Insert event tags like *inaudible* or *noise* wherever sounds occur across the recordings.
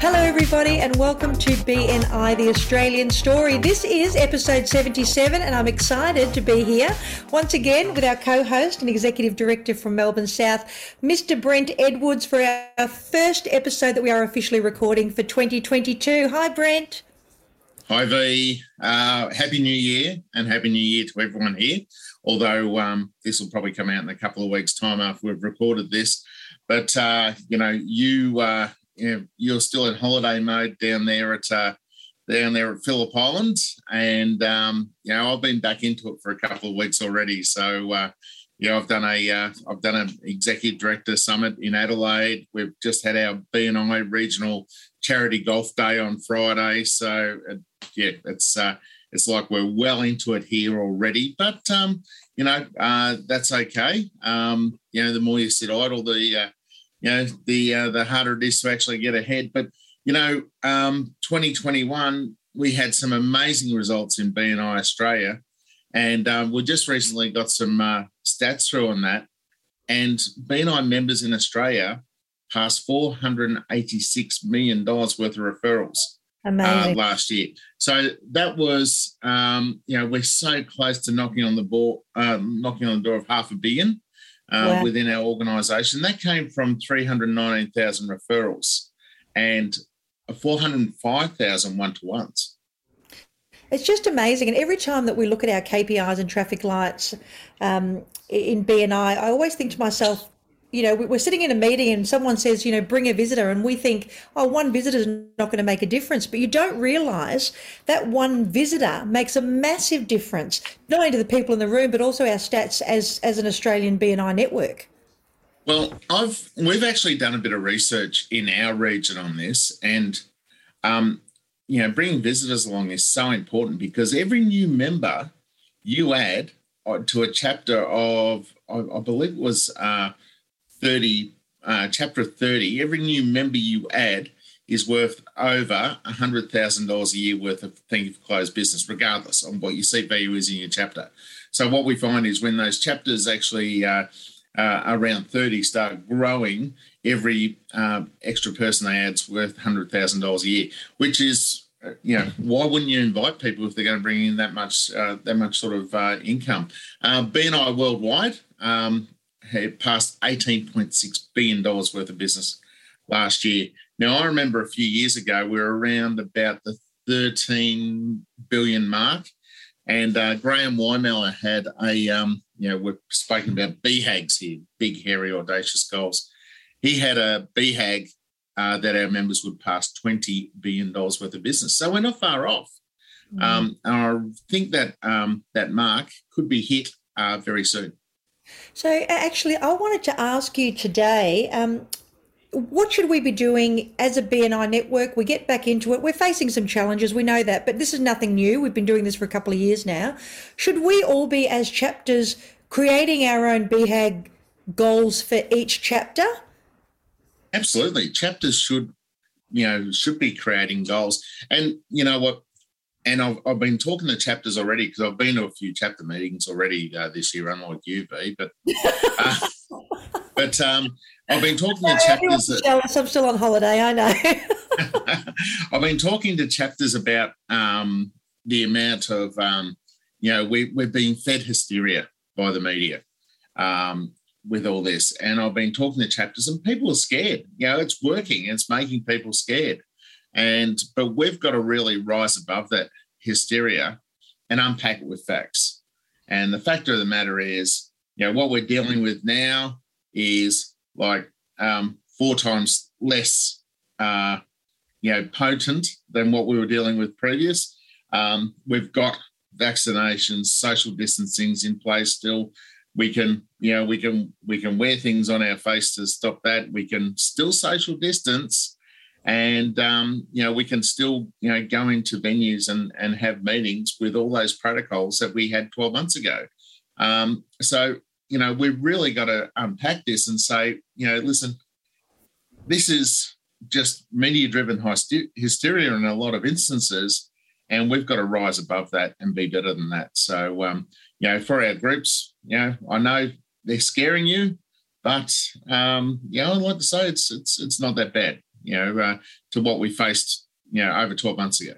Hello, everybody, and welcome to BNI The Australian Story. This is episode 77, and I'm excited to be here once again with our co host and executive director from Melbourne South, Mr. Brent Edwards, for our first episode that we are officially recording for 2022. Hi, Brent. Hi, V. Uh, happy New Year, and Happy New Year to everyone here. Although um, this will probably come out in a couple of weeks' time after we've recorded this. But, uh, you know, you. Uh, know, you're still in holiday mode down there at uh, down there at Phillip Island, and um, you know I've been back into it for a couple of weeks already. So uh, I've done a have uh, done an executive director summit in Adelaide. We've just had our BNI regional charity golf day on Friday. So uh, yeah, it's uh, it's like we're well into it here already. But um, you know uh, that's okay. Um, you know the more you sit idle, the you know, the uh, the harder it is to actually get ahead. But you know, um, 2021 we had some amazing results in BNI Australia, and um, we just recently got some uh, stats through on that. And BNI members in Australia passed 486 million dollars worth of referrals uh, last year. So that was, um, you know, we're so close to knocking on the ball, um, knocking on the door of half a billion uh, within our organisation. That came from 319,000 referrals and 405,000 one to ones. It's just amazing. And every time that we look at our KPIs and traffic lights um, in BNI, I always think to myself, you know, we're sitting in a meeting and someone says, you know, bring a visitor, and we think, oh, one visitor is not going to make a difference. But you don't realize that one visitor makes a massive difference, not only to the people in the room, but also our stats as, as an Australian BNI network. Well, I've we've actually done a bit of research in our region on this, and um, you know, bringing visitors along is so important because every new member you add uh, to a chapter of, I, I believe it was. Uh, 30, uh, chapter 30, every new member you add is worth over $100,000 a year worth of thing you for closed business, regardless on what your seat value is in your chapter. So what we find is when those chapters actually uh, uh, around 30 start growing, every uh, extra person they add is worth $100,000 a year, which is uh, you know why wouldn't you invite people if they're going to bring in that much uh, that much sort of uh, income uh, bni worldwide um, had passed $18.6 billion worth of business last year. Now, I remember a few years ago, we were around about the 13 billion mark. And uh, Graham Weihmiller had a, um, you know, we're speaking about BHAGs here, big, hairy, audacious goals. He had a BHAG uh, that our members would pass $20 billion worth of business. So we're not far off. Mm. Um, and I think that um, that mark could be hit uh, very soon. So, actually, I wanted to ask you today um, what should we be doing as a BNI network? We get back into it. We're facing some challenges, we know that, but this is nothing new. We've been doing this for a couple of years now. Should we all be, as chapters, creating our own BHAG goals for each chapter? Absolutely. Chapters should, you know, should be creating goals. And you know what? And I've, I've been talking to chapters already because I've been to a few chapter meetings already uh, this year, unlike you, B. But uh, *laughs* but um, I've been talking to chapters. That, jealous. I'm still on holiday. I know. *laughs* I've been talking to chapters about um, the amount of um, you know we we're being fed hysteria by the media um, with all this, and I've been talking to chapters, and people are scared. You know, it's working. It's making people scared. And but we've got to really rise above that hysteria and unpack it with facts. And the fact of the matter is, you know, what we're dealing with now is like um, four times less, uh, you know, potent than what we were dealing with previous. Um, we've got vaccinations, social distancing's in place still. We can, you know, we can we can wear things on our face to stop that. We can still social distance, and um, you know we can still you know go into venues and and have meetings with all those protocols that we had 12 months ago. Um, so you know we've really got to unpack this and say you know listen this is just media driven hysteria in a lot of instances and we've got to rise above that and be better than that. So um, you know for our groups you know i know they're scaring you but um, you know i'd like to say it's it's it's not that bad you know, uh, to what we faced, you know, over 12 months ago.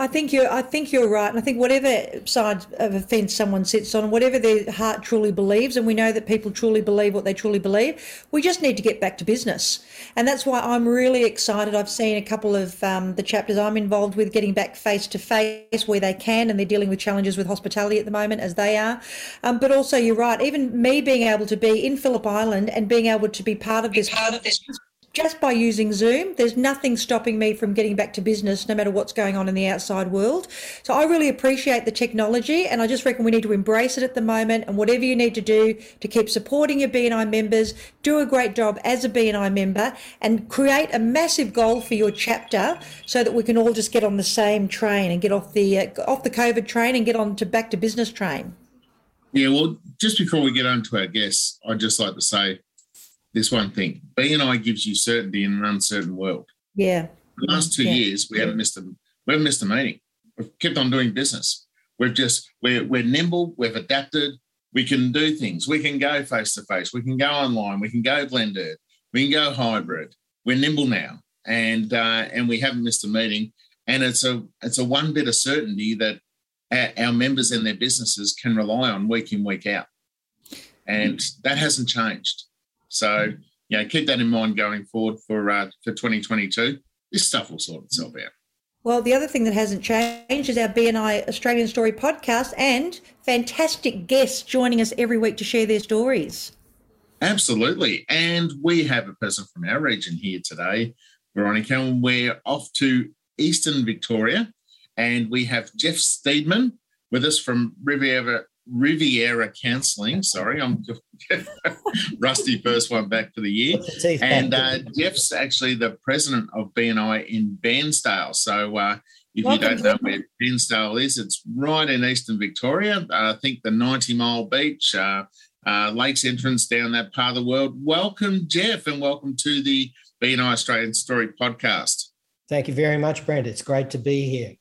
I think you're. I think you're right, and I think whatever side of a fence someone sits on, whatever their heart truly believes, and we know that people truly believe what they truly believe, we just need to get back to business, and that's why I'm really excited. I've seen a couple of um, the chapters I'm involved with getting back face to face where they can, and they're dealing with challenges with hospitality at the moment as they are. Um, but also, you're right. Even me being able to be in Phillip Island and being able to be part of this part of this just by using Zoom, there's nothing stopping me from getting back to business no matter what's going on in the outside world. So I really appreciate the technology and I just reckon we need to embrace it at the moment and whatever you need to do to keep supporting your BNI members, do a great job as a BNI member and create a massive goal for your chapter so that we can all just get on the same train and get off the uh, off the COVID train and get on to back to business train. Yeah, well, just before we get on to our guests, I'd just like to say this one thing. BNI gives you certainty in an uncertain world. Yeah. The last two yeah. years, we haven't missed a we haven't missed a meeting. We've kept on doing business. We've just we're we're nimble. We've adapted. We can do things. We can go face to face. We can go online. We can go blended. We can go hybrid. We're nimble now, and uh, and we haven't missed a meeting. And it's a it's a one bit of certainty that our members and their businesses can rely on week in week out, and that hasn't changed. So, you know, keep that in mind going forward for uh, for 2022. This stuff will sort itself out. Well, the other thing that hasn't changed is our BNI Australian Story podcast and fantastic guests joining us every week to share their stories. Absolutely. And we have a person from our region here today, Veronica, and we're off to Eastern Victoria. And we have Jeff Steedman with us from Riviera Riviera Counselling. Sorry, I'm *laughs* rusty first one back for the year. And uh, Jeff's actually the president of BNI in Bairnsdale. So uh, if Welcome. you don't know where Bairnsdale is, it's right in eastern Victoria. I think the 90 mile beach, uh, uh, lakes entrance down that part of the world. Welcome, Jeff, and welcome to the BNI Australian Story podcast. Thank you very much, Brent. It's great to be here.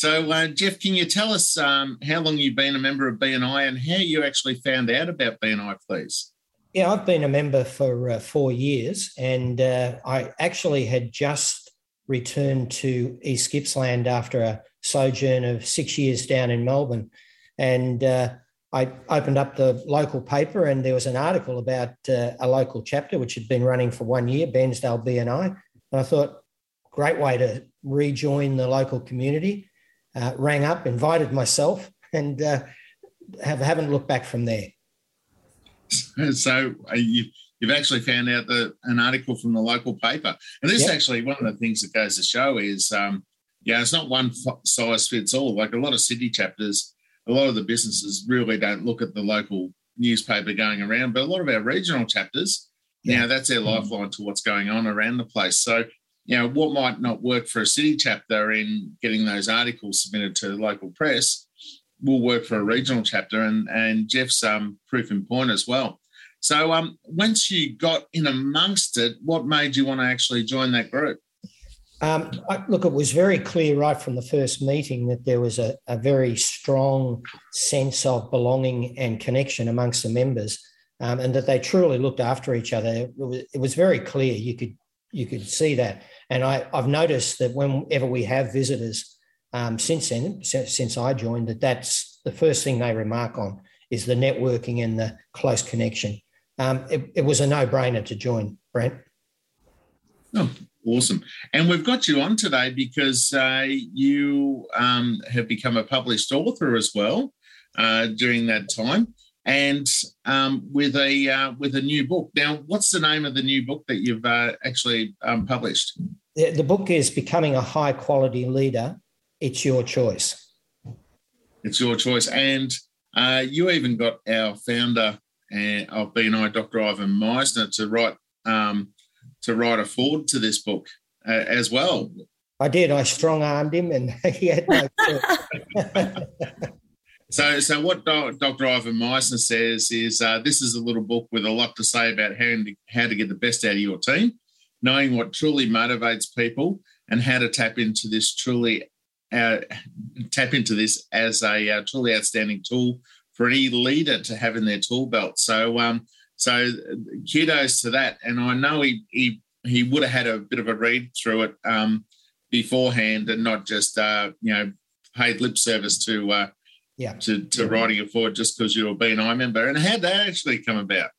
So, uh, Jeff, can you tell us um, how long you've been a member of BNI and how you actually found out about BNI, please? Yeah, I've been a member for uh, four years, and uh, I actually had just returned to East Gippsland after a sojourn of six years down in Melbourne. And uh, I opened up the local paper, and there was an article about uh, a local chapter which had been running for one year, Bairnsdale BNI. And I thought, great way to rejoin the local community uh, rang up, invited myself, and uh, have, haven't looked back from there. *laughs* So uh, you, you've actually found out the, an article from the local paper. And this yep. is actually one of the things that goes to show is, um, yeah, it's not one size fits all. Like a lot of city chapters, a lot of the businesses really don't look at the local newspaper going around, but a lot of our regional chapters, yeah. know, that's their mm-hmm. lifeline to what's going on around the place. So you know, what might not work for a city chapter in getting those articles submitted to the local press will work for a regional chapter, and and Jeff's um, proof in point as well. So, um, once you got in amongst it, what made you want to actually join that group? Um, I, look, it was very clear right from the first meeting that there was a, a very strong sense of belonging and connection amongst the members, um, and that they truly looked after each other. It was, it was very clear. You could you could see that. And I, have noticed that whenever we have visitors um, since then, since, since I joined, that that's the first thing they remark on is the networking and the close connection. Um, it, it, was a no-brainer to join, Brent. Oh, awesome! And we've got you on today because uh, you um, have become a published author as well uh, during that time and um, with a uh, with a new book. Now, what's the name of the new book that you've uh, actually um, published? The, the, book is Becoming a High Quality Leader. It's your choice. It's your choice, and uh, you even got our founder uh, of BNI, Dr. Ivan Misner, to write um, to write a foreword to this book uh, as well. I did. I strong armed him, and *laughs* he had no. *laughs* so, so what Dr. Ivan Misner says is uh, this is a little book with a lot to say about how to, how to get the best out of your team, knowing what truly motivates people, and how to tap into this truly uh, tap into this as a uh, truly outstanding tool for any leader to have in their tool belt. So, um, so kudos to that. And I know he he he would have had a bit of a read through it um, beforehand and not just uh, you know paid lip service to uh, yeah to, to writing it forward just because you're a BNI member. And how'd that actually come about?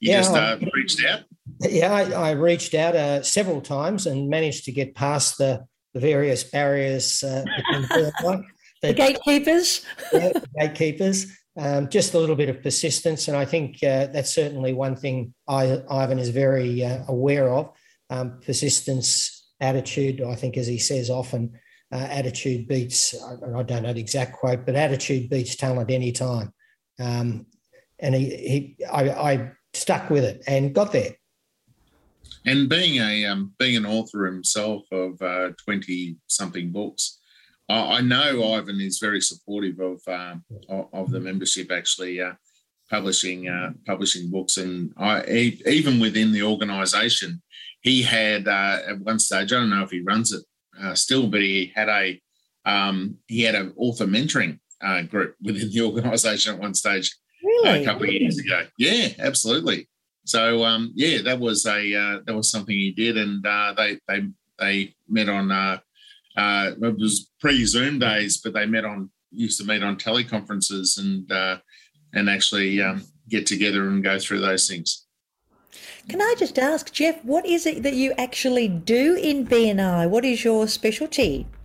You yeah, just uh, reached out. Yeah, I, I reached out uh, several times and managed to get past the, the various barriers. Uh, the, *laughs* the gatekeepers. *laughs* yeah, the gatekeepers. Um, just a little bit of persistence, and I think uh, that's certainly one thing I, Ivan is very uh, aware of. Um, persistence, attitude. I think, as he says often, uh, attitude beats. I, I, don't know the exact quote, but attitude beats talent any time. Um, and he, he I, I stuck with it and got there. And being a um, being an author himself of twenty uh, something books, I know Ivan is very supportive of uh, of the membership actually uh, publishing uh, publishing books, and I even within the organisation, he had uh, at one stage. I don't know if he runs it uh, still, but he had a um, he had an author mentoring uh, group within the *laughs* organisation at one stage really? a couple of years ago. Yeah, absolutely. So um, yeah, that was a that was something he did, and they they they met on uh, it was pre-Zoom days, but they met on used to meet on teleconferences and uh, and actually um, get together and go through those things. Can I just ask, Jeff, what is it that you actually do in BNI? What is your specialty? *laughs*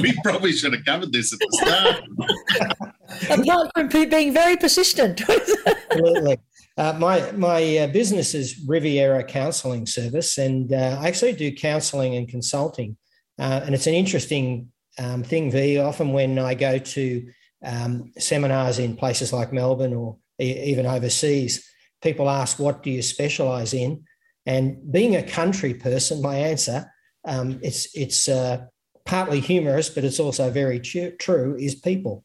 We probably should have covered this at the start. *laughs* Apart from being very persistent. *laughs* Absolutely. Uh, my my uh, business is Riviera Counselling Service, and uh, I actually do counselling and consulting uh, and it's an interesting um, thing, V. Often when I go to um, seminars in places like Melbourne or e- even overseas, people ask, What do you specialize in? And being a country person, my answer, um, it's, it's uh, partly humorous, but it's also very true, is people.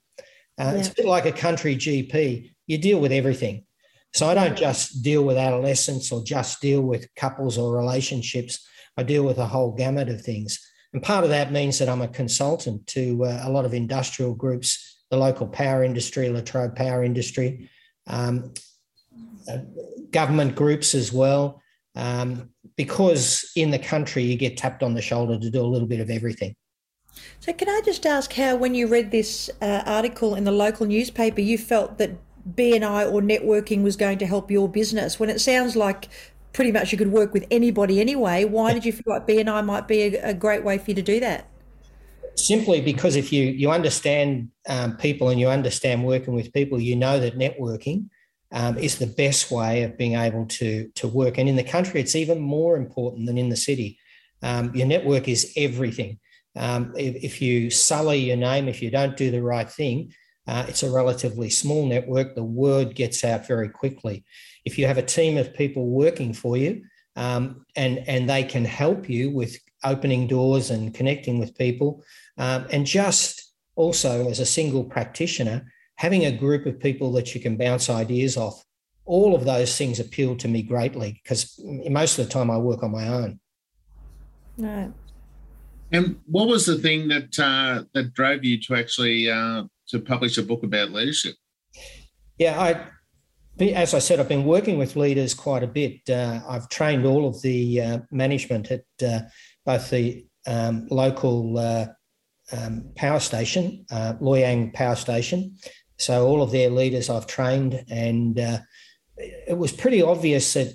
Uh, yeah. It's a bit like a country GP. You deal with everything. So I don't just deal with adolescents or just deal with couples or relationships. I deal with a whole gamut of things. And part of that means that I'm a consultant to uh, a lot of industrial groups, the local power industry, Latrobe Power Industry, um, uh, government groups as well, um, because in the country you get tapped on the shoulder to do a little bit of everything. So, can I just ask how, when you read this uh, article in the local newspaper, you felt that BNI or networking was going to help your business when it sounds like pretty much you could work with anybody anyway. Why did you feel like BNI might be a, a great way for you to do that? Simply because if you you understand um, people and you understand working with people, you know that networking um, is the best way of being able to to work. And in the country, it's even more important than in the city. Um, your network is everything. Um, if, if, you sully your name, if you don't do the right thing, uh, it's a relatively small network. The word gets out very quickly if you have a team of people working for you um, and, and they can help you with opening doors and connecting with people, um, and just also as a single practitioner, having a group of people that you can bounce ideas off, all of those things appeal to me greatly because most of the time I work on my own. Right. And what was the thing that uh, that drove you to actually uh, to publish a book about leadership? Yeah, I as I said, I've been working with leaders quite a bit. Uh, I've trained all of the uh, management at uh, both the um, local uh, um, power station, uh, Loy Yang Power Station. So all of their leaders I've trained, and uh, it was pretty obvious that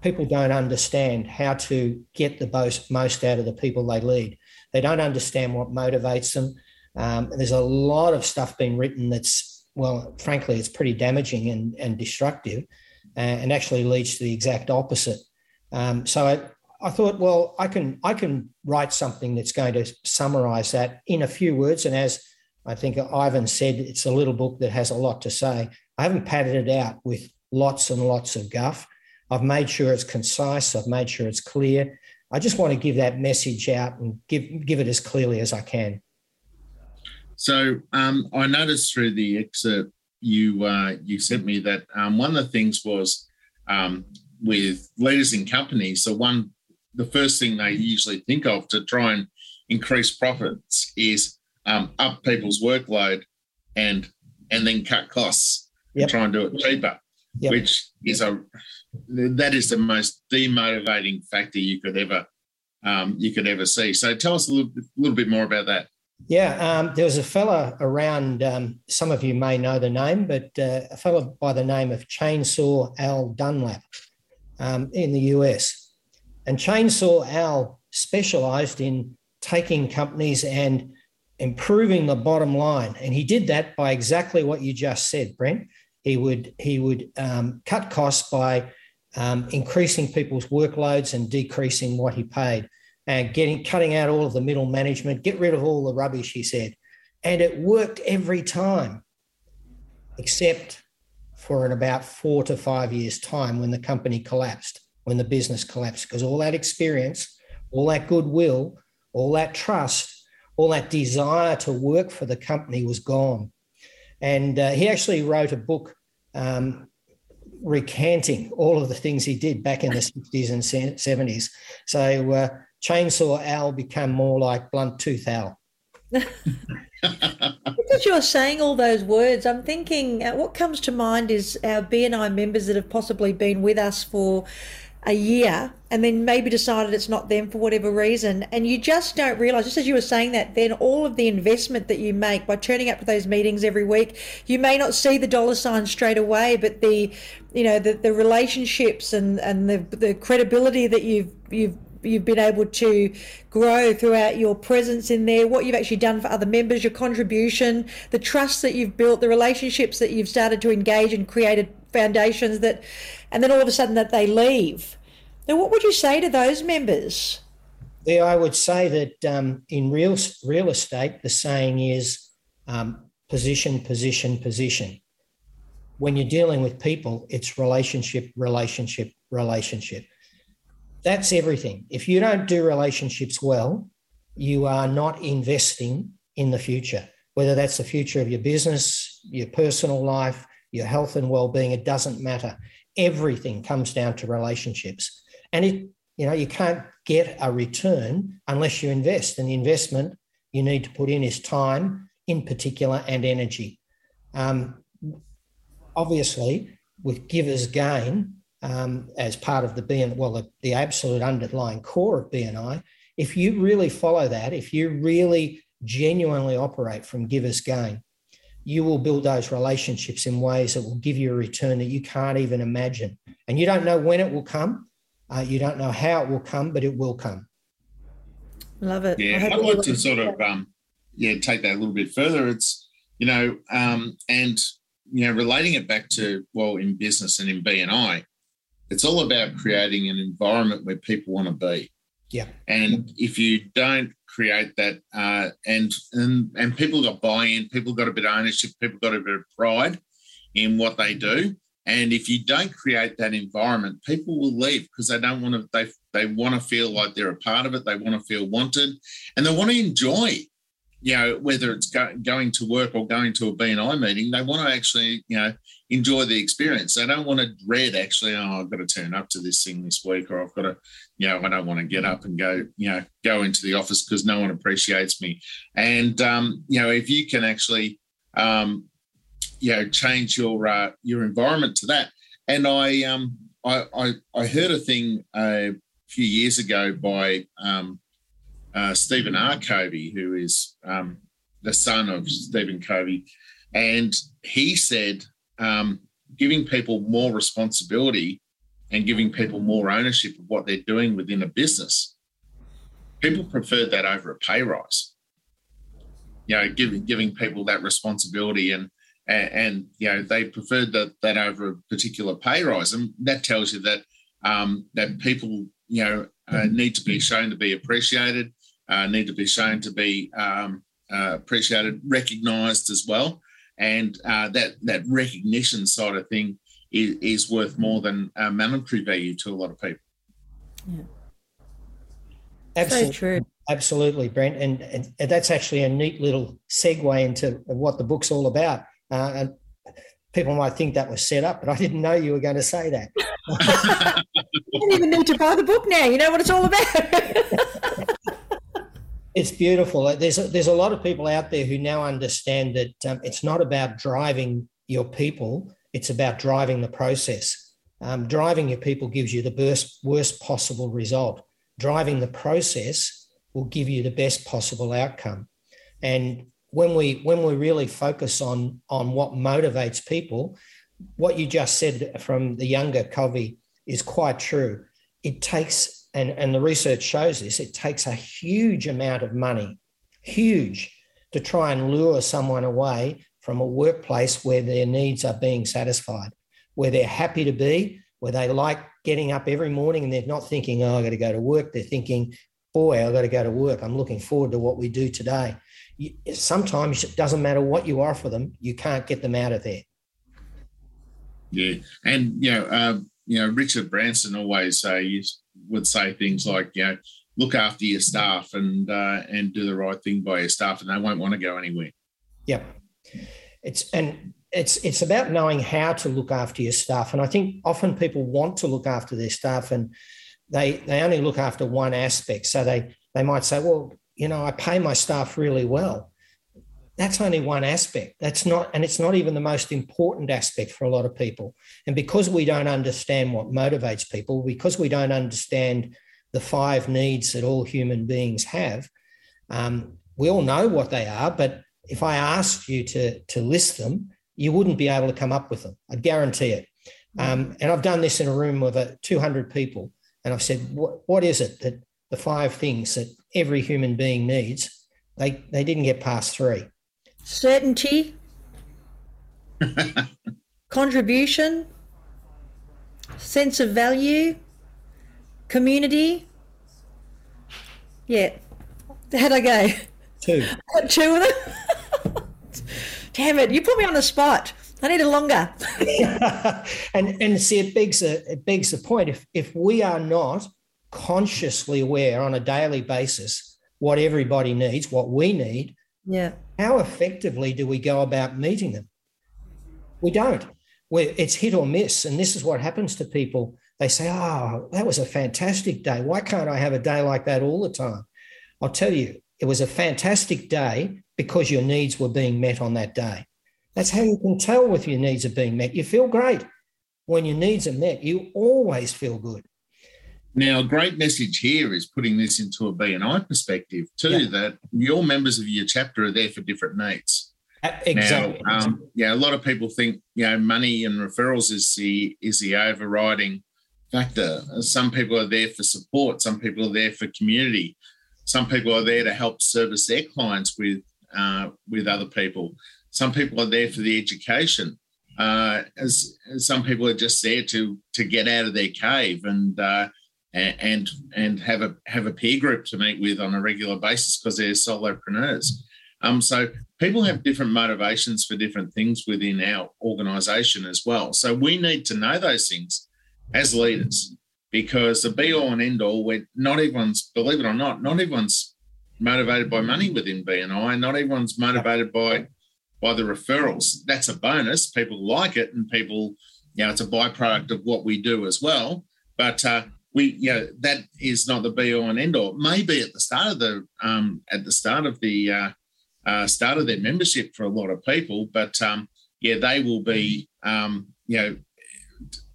people don't understand how to get the most out of the people they lead. They don't understand what motivates them. Um, there's a lot of stuff being written that's well, frankly, it's pretty damaging and, and destructive uh, and actually leads to the exact opposite. Um, so I, I thought, well, I can I can write something that's going to summarize that in a few words. And as I think Ivan said, it's a little book that has a lot to say. I haven't padded it out with lots and lots of guff. I've made sure it's concise. I've made sure it's clear. I just want to give that message out and give give it as clearly as I can. So um, I noticed through the excerpt you uh, you sent me that um, one of the things was um, with leaders in companies. So one, the first thing they usually think of to try and increase profits is um, up people's workload and and then cut costs yep. and try and do it cheaper, yep. which is a that is the most demotivating factor you could ever um, you could ever see. So tell us a little, little bit more about that. Yeah, um, there was a fella around. Um, some of you may know the name, but uh, a fella by the name of Chainsaw Al Dunlap um, in the US, and Chainsaw Al specialised in taking companies and improving the bottom line, and he did that by exactly what you just said, Brent. He would he would um, cut costs by um, increasing people's workloads and decreasing what he paid, and getting cutting out all of the middle management, get rid of all the rubbish. He said, and it worked every time, except for in about four to five years' time when the company collapsed, when the business collapsed, because all that experience, all that goodwill, all that trust, all that desire to work for the company was gone. And uh, he actually wrote a book um, recanting all of the things he did back in the 60s and 70s. So uh, Chainsaw Al become more like Blunt Tooth Al. *laughs* Because you're saying all those words, I'm thinking uh, what comes to mind is our BNI members that have possibly been with us for a year and then maybe decided it's not them for whatever reason and you just don't realize just as you were saying that then all of the investment that you make by turning up to those meetings every week you may not see the dollar sign straight away but the you know the, the relationships and and the the credibility that you've you've you've been able to grow throughout your presence in there, what you've actually done for other members, your contribution, the trust that you've built, the relationships that you've started to engage and created foundations that, and then all of a sudden that they leave. Now, what would you say to those members? Yeah, I would say that um, in real real estate, the saying is um, position, position, position. When you're dealing with people, it's relationship, relationship, relationship. That's everything. If you don't do relationships well, you are not investing in the future, whether that's the future of your business, your personal life, your health and well-being, it doesn't matter. Everything comes down to relationships. And it, you know, you can't get a return unless you invest. And the investment you need to put in is time, in particular, and energy. Um, obviously, with givers gain um, as part of the BN, well, the, the absolute underlying core of BNI, if you really follow that, if you really genuinely operate from givers gain, you will build those relationships in ways that will give you a return that you can't even imagine. And you don't know when it will come. Uh, you don't know how it will come, but it will come. Love it. Yeah, I'd like to sort of um, yeah take that a little bit further. It's you know, um, and you know, relating it back to well, in business and in BNI, it's all about creating an environment where people want to be. Yeah. And if you don't create that, uh, and and and people got buy-in, people got a bit of ownership, people got a bit of pride in what they do. And if you don't create that environment, people will leave because they don't want to. They they want to feel like they're a part of it. They want to feel wanted, and they want to enjoy. You know, whether it's go, going to work or going to a BNI meeting, they want to actually, you know, enjoy the experience. They don't want to dread actually, oh, I've got to turn up to this thing this week, or I've got to, you know, I don't want to get up and go, you know, go into the office because no one appreciates me. And um, you know, if you can actually um, you know change your uh, your environment to that. And I um I I, I heard a thing a few years ago by um, uh, Stephen R. Covey, who is um, the son of Stephen Covey, and he said um, giving people more responsibility and giving people more ownership of what they're doing within a business. People preferred that over a pay rise. You know, giving giving people that responsibility and and, and you know they preferred that that over a particular pay rise, and that tells you that um, that people you know uh, need to be shown to be appreciated, uh, need to be shown to be um, uh, appreciated, recognised as well, and uh, that that recognition side of thing is, is worth more than monetary value to a lot of people. Yeah. Absolutely. So true. Absolutely, Brent. And, and, that's actually a neat little segue into what the book's all about. Uh, and people might think that was set up, but I didn't know you were going to say that. *laughs* you don't even need to buy the book now. You know what it's all about. *laughs* it's beautiful. There's a, there's a lot of people out there who now understand that um, it's not about driving your people; it's about driving the process. Um, driving your people gives you the worst, worst possible result. Driving the process will give you the best possible outcome. And when we when we really focus on on what motivates people, what you just said from the younger Covey is quite true. It takes and, and the research shows this, it takes a huge amount of money, huge, to try and lure someone away from a workplace where their needs are being satisfied, where they're happy to be, where they like getting up every morning and they're not thinking, oh, I got to go to work. They're thinking, boy, I got to go to work. I'm looking forward to what we do today. Sometimes it doesn't matter what you offer them, you can't get them out of there. Yeah, and you know, uh, you know, Richard Branson always say would say things like, you know, look after your staff and uh, and do the right thing by your staff, and they won't want to go anywhere. Yep, it's and it's it's about knowing how to look after your staff, and I think often people want to look after their staff, and they they only look after one aspect. So they they might say, well, you know, I pay my staff really well. That's only one aspect. That's not, and it's not even the most important aspect for a lot of people. And because we don't understand what motivates people, because we don't understand the five needs that all human beings have, um, we all know what they are. But if I asked you to to list them, you wouldn't be able to come up with them. I guarantee it. Um, and I've done this in a room with uh, 200 people, and I've said, what, what is it that the five things that every human being needs? They they didn't get past three certainty, *laughs* contribution, sense of value, community. Yeah. How'd I go? Two. Got *laughs* Two of them? *laughs* Damn it, you put me on the spot. I need a longer. and and see it begs a, it begs the point. If if we are not consciously aware on a daily basis what everybody needs, what we need, yeah. How effectively do we go about meeting them? We don't. We're, it's hit or miss. And this is what happens to people. They say, Oh, that was a fantastic day. Why can't I have a day like that all the time? I'll tell you, it was a fantastic day because your needs were being met on that day. That's how you can tell if your needs are being met. You feel great. When your needs are met, you always feel good. Now, a great message here is putting this into a BNI perspective too, yeah. that your members of your chapter are there for different needs. Exactly. Now, um, yeah, a lot of people think you know money and referrals is the is the overriding factor. Some people are there for support. Some people are there for community. Some people are there to help service their clients with uh, with other people. Some people are there for the education. Uh, as, as, some people are just there to to get out of their cave and uh, and and have a have a peer group to meet with on a regular basis because they're solopreneurs. Um, so people have different motivations for different things within our organisation as well. So we need to know those things as leaders because the be all and end all, where not everyone's, believe it or not, not everyone's motivated by money within BNI. Not everyone's motivated by by the referrals. That's a bonus. People like it, and people, you know, it's a byproduct of what we do as well. But uh, we you know that is not the be all and end all. Maybe at the start of the um, at the start of the uh, uh, start of their membership for a lot of people, but um, yeah, they will be um, you know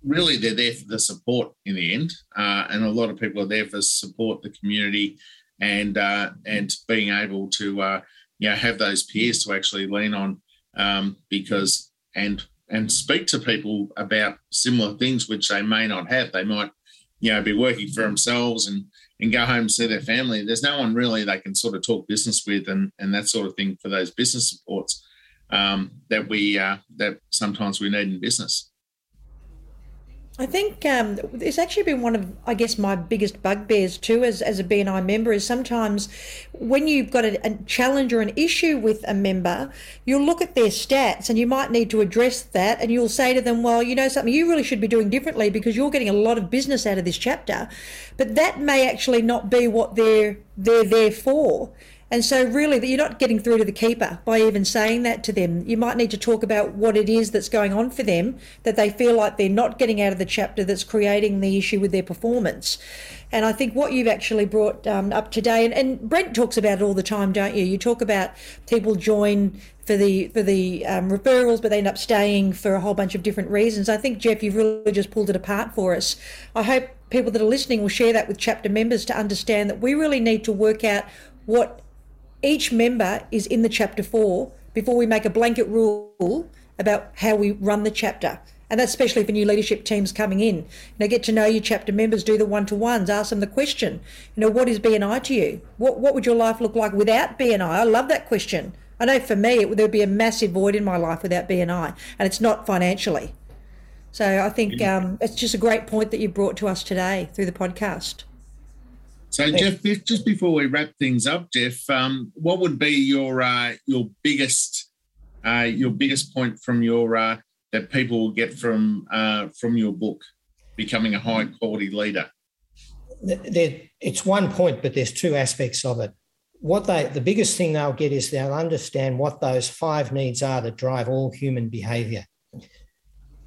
really they're there for the support in the end, uh, and a lot of people are there for support the community and uh, and being able to uh, you know have those peers to actually lean on um, because and and speak to people about similar things which they may not have. They might you know, be working for themselves and and go home and see their family. There's no one really they can sort of talk business with and and that sort of thing for those business supports um, that we uh, that sometimes we need in business. I think um, it's actually been one of, I guess, my biggest bugbears too, as, as a BNI member, is sometimes when you've got a, a, challenge or an issue with a member, you'll look at their stats and you might need to address that, and you'll say to them, "Well, you know something, you really should be doing differently because you're getting a lot of business out of this chapter," but that may actually not be what they're they're there for. And so, really, that you're not getting through to the keeper by even saying that to them. You might need to talk about what it is that's going on for them that they feel like they're not getting out of the chapter that's creating the issue with their performance. And I think what you've actually brought um, up today, and, and, Brent talks about it all the time, don't you? You talk about people join for the for the um, referrals, but they end up staying for a whole bunch of different reasons. I think Jeff, you've really just pulled it apart for us. I hope people that are listening will share that with chapter members to understand that we really need to work out what each member is in the chapter for before we make a blanket rule about how we run the chapter. And that's especially for new leadership teams coming in. You know, get to know your chapter members, do the one to ones, ask them the question, you know, what is BNI to you? What, what would your life look like without BNI? I love that question. I know for me, it, there'd be a massive void in my life without BNI, and it's not financially. So I think um, it's just a great point that you brought to us today through the podcast. So, Jeff, just before we wrap things up, Jeff, um, what would be your uh, your biggest uh, your biggest point from your uh, that people will get from uh, from your book, becoming a high quality leader? There, it's one point, but there's two aspects of it. What they the biggest thing they'll get is they'll understand what those five needs are that drive all human behaviour.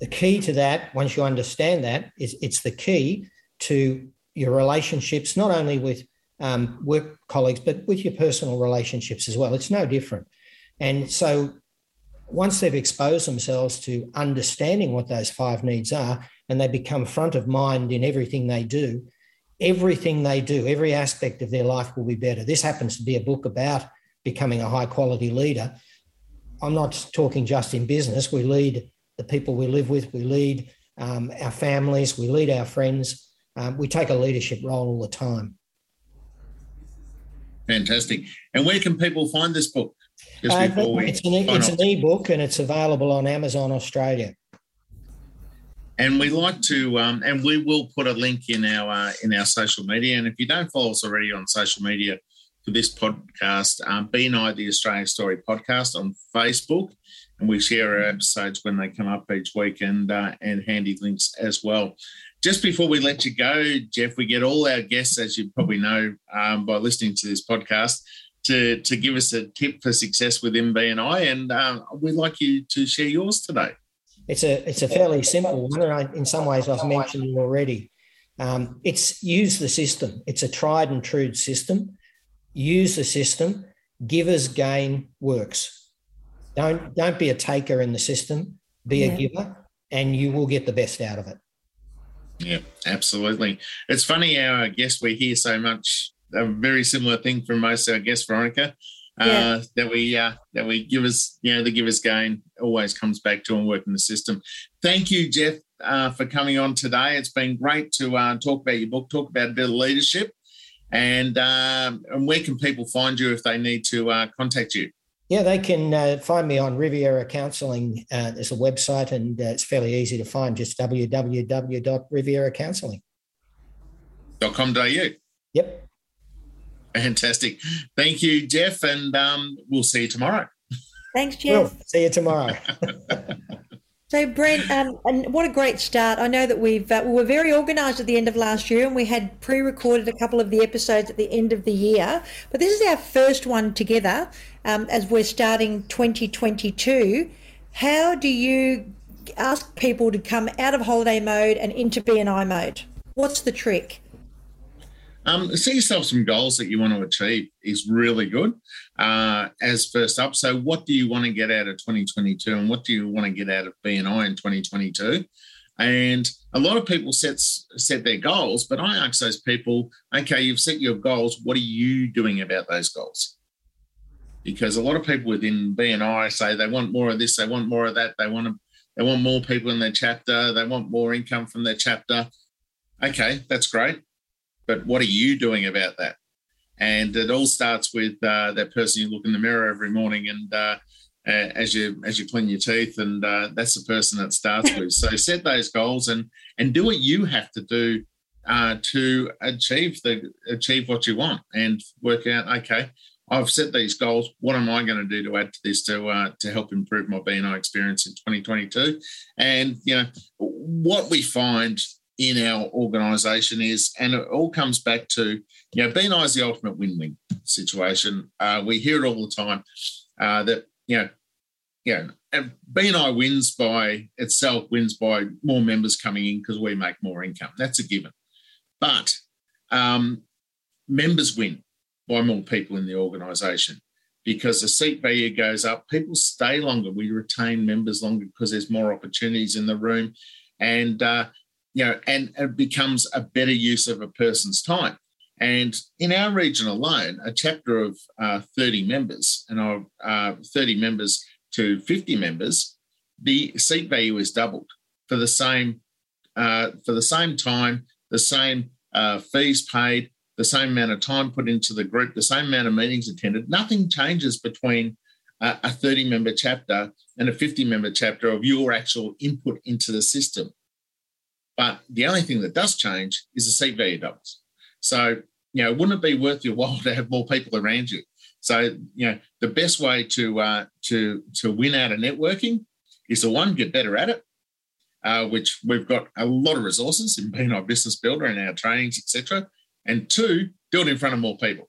The key to that, once you understand that, is it's the key to your relationships, not only with um, work colleagues, but with your personal relationships as well. It's no different. And so once they've exposed themselves to understanding what those five needs are and they become front of mind in everything they do, everything they do, every aspect of their life will be better. This happens to be a book about becoming a high quality leader. I'm not talking just in business. We lead the people we live with, we lead um, our families, we lead our friends um, we take a leadership role all the time. Fantastic. And where can people find this book? Uh, it's an, it's an e-book and it's available on Amazon Australia. And we like to, um, and we will put a link in our uh, in our social media. And if you don't follow us already on social media for this podcast, um, BNI the Australian Story podcast on Facebook, and we share our episodes when they come up each week and uh, and handy links as well. Just before we let you go, Jeff, we get all our guests, as you probably know um, by listening to this podcast, to, to give us a tip for success with MBNI. And um, we'd like you to share yours today. It's a, it's a fairly simple one. And I, in some ways, I've mentioned it already. Um, it's use the system. It's a tried and true system. Use the system. Givers gain works. Don't don't be a taker in the system. Be yeah. a giver, and you will get the best out of it. Yeah, absolutely. It's funny how I guess we hear so much a very similar thing from most of our guests, Veronica. Uh, that we uh, that we give us, you know, the givers gain always comes back to and work in the system. Thank you, Jeff, uh, for coming on today. It's been great to uh, talk about your book, talk about a bit of leadership, and um, and where can people find you if they need to uh, contact you? Yeah, they can uh, find me on Riviera Counselling. Uh, there's a website and uh, it's fairly easy to find, just www.rivieracounselling.com.au. Yep. Fantastic. Thank you, Jeff, and um, we'll see you tomorrow. Thanks, Jeff. see you tomorrow. *laughs* So, Brent, um, and what a great start. I know that we've uh, we were very organised at the end of last year and we had pre recorded a couple of the episodes at the end of the year. But this is our first one together um, as we're starting 2022. How do you ask people to come out of holiday mode and into BNI mode? What's the trick? Um, set yourself some goals that you want to achieve is really good uh, as first up. So, what do you want to get out of 2022 and what do you want to get out of BNI in 2022? And a lot of people set, set their goals, but I ask those people, okay, you've set your goals. What are you doing about those goals? Because a lot of people within BNI say they want more of this, they want more of that, they want to, they want more people in their chapter, they want more income from their chapter. Okay, that's great but what are you doing about that? And it all starts with uh, that person you look in the mirror every morning and uh, uh, as you as you clean your teeth, and uh, that's the person that starts *laughs* with. So set those goals and and do what you have to do uh, to achieve the achieve what you want, and work out. Okay, I've set these goals. What am I going to do to add to this to uh, to help improve my BNI experience in 2022? And you know what we find in our organisation is, and it all comes back to you know BNI is the ultimate win-win situation. Uh, we hear it all the time uh, that you know, yeah, and BNI wins by itself wins by more members coming in because we make more income. That's a given. But um, members win by more people in the organisation because the seat value goes up. People stay longer. We retain members longer because there's more opportunities in the room, and uh, you know, and it becomes a better use of a person's time. And in our region alone, a chapter of uh, 30 members and uh, 30 members to 50 members, the seat value is doubled for the same uh, for the same time, the same uh, fees paid, the same amount of time put into the group, the same amount of meetings attended. Nothing changes between a 30 member chapter and a 50 member chapter of your actual input into the system. But the only thing that does change is the seat value doubles. So you know, wouldn't it be worth your *laughs* while to have more people around you? So, you know, the best way to uh, to to win out of networking is to one get better at it, uh, which we've got a lot of resources in being our business builder and our trainings, etc. And two, do it in front of more people.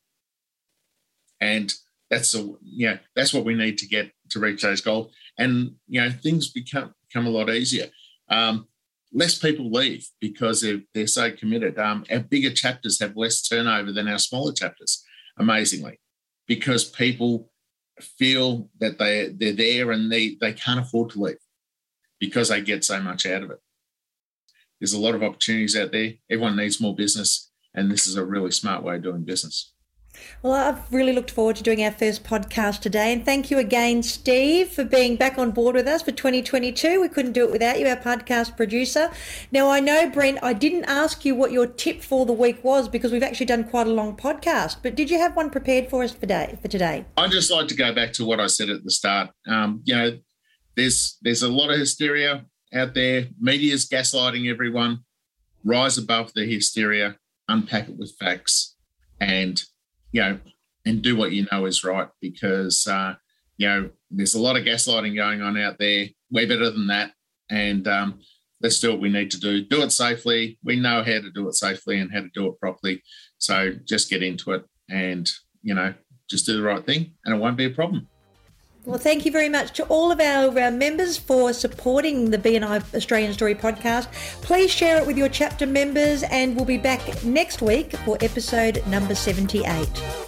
And that's a know, that's what we need to get to reach those goals. And you know, things become become a lot easier. Um, less people leave because they're, they're so committed. Um, our bigger chapters have less turnover than our smaller chapters, amazingly, because people feel that they, they're there and they, they can't afford to leave because they get so much out of it. There's a lot of opportunities out there. Everyone needs more business, and this is a really smart way of doing business. Well, I've really looked forward to doing our first podcast today. And thank you again, Steve, for being back on board with us for 2022. We couldn't do it without you, our podcast producer. Now, I know, Brent, I didn't ask you what your tip for the week was because we've actually done quite a long podcast. But did you have one prepared for us for, day, for today? I'd just like to go back to what I said at the start. Um, you know, there's there's a lot of hysteria out there. Media's gaslighting everyone. Rise above the hysteria, unpack it with facts, and you know, and do what you know is right because, uh, you know, there's a lot of gaslighting going on out there. We're better than that. And um, let's do what we need to do. Do it safely. We know how to do it safely and how to do it properly. So just get into it and, you know, just do the right thing and it won't be a problem. Well, thank you very much to all of our uh, members for supporting the BNI Australian Story podcast. Please share it with your chapter members, and we'll be back next week for episode number 78.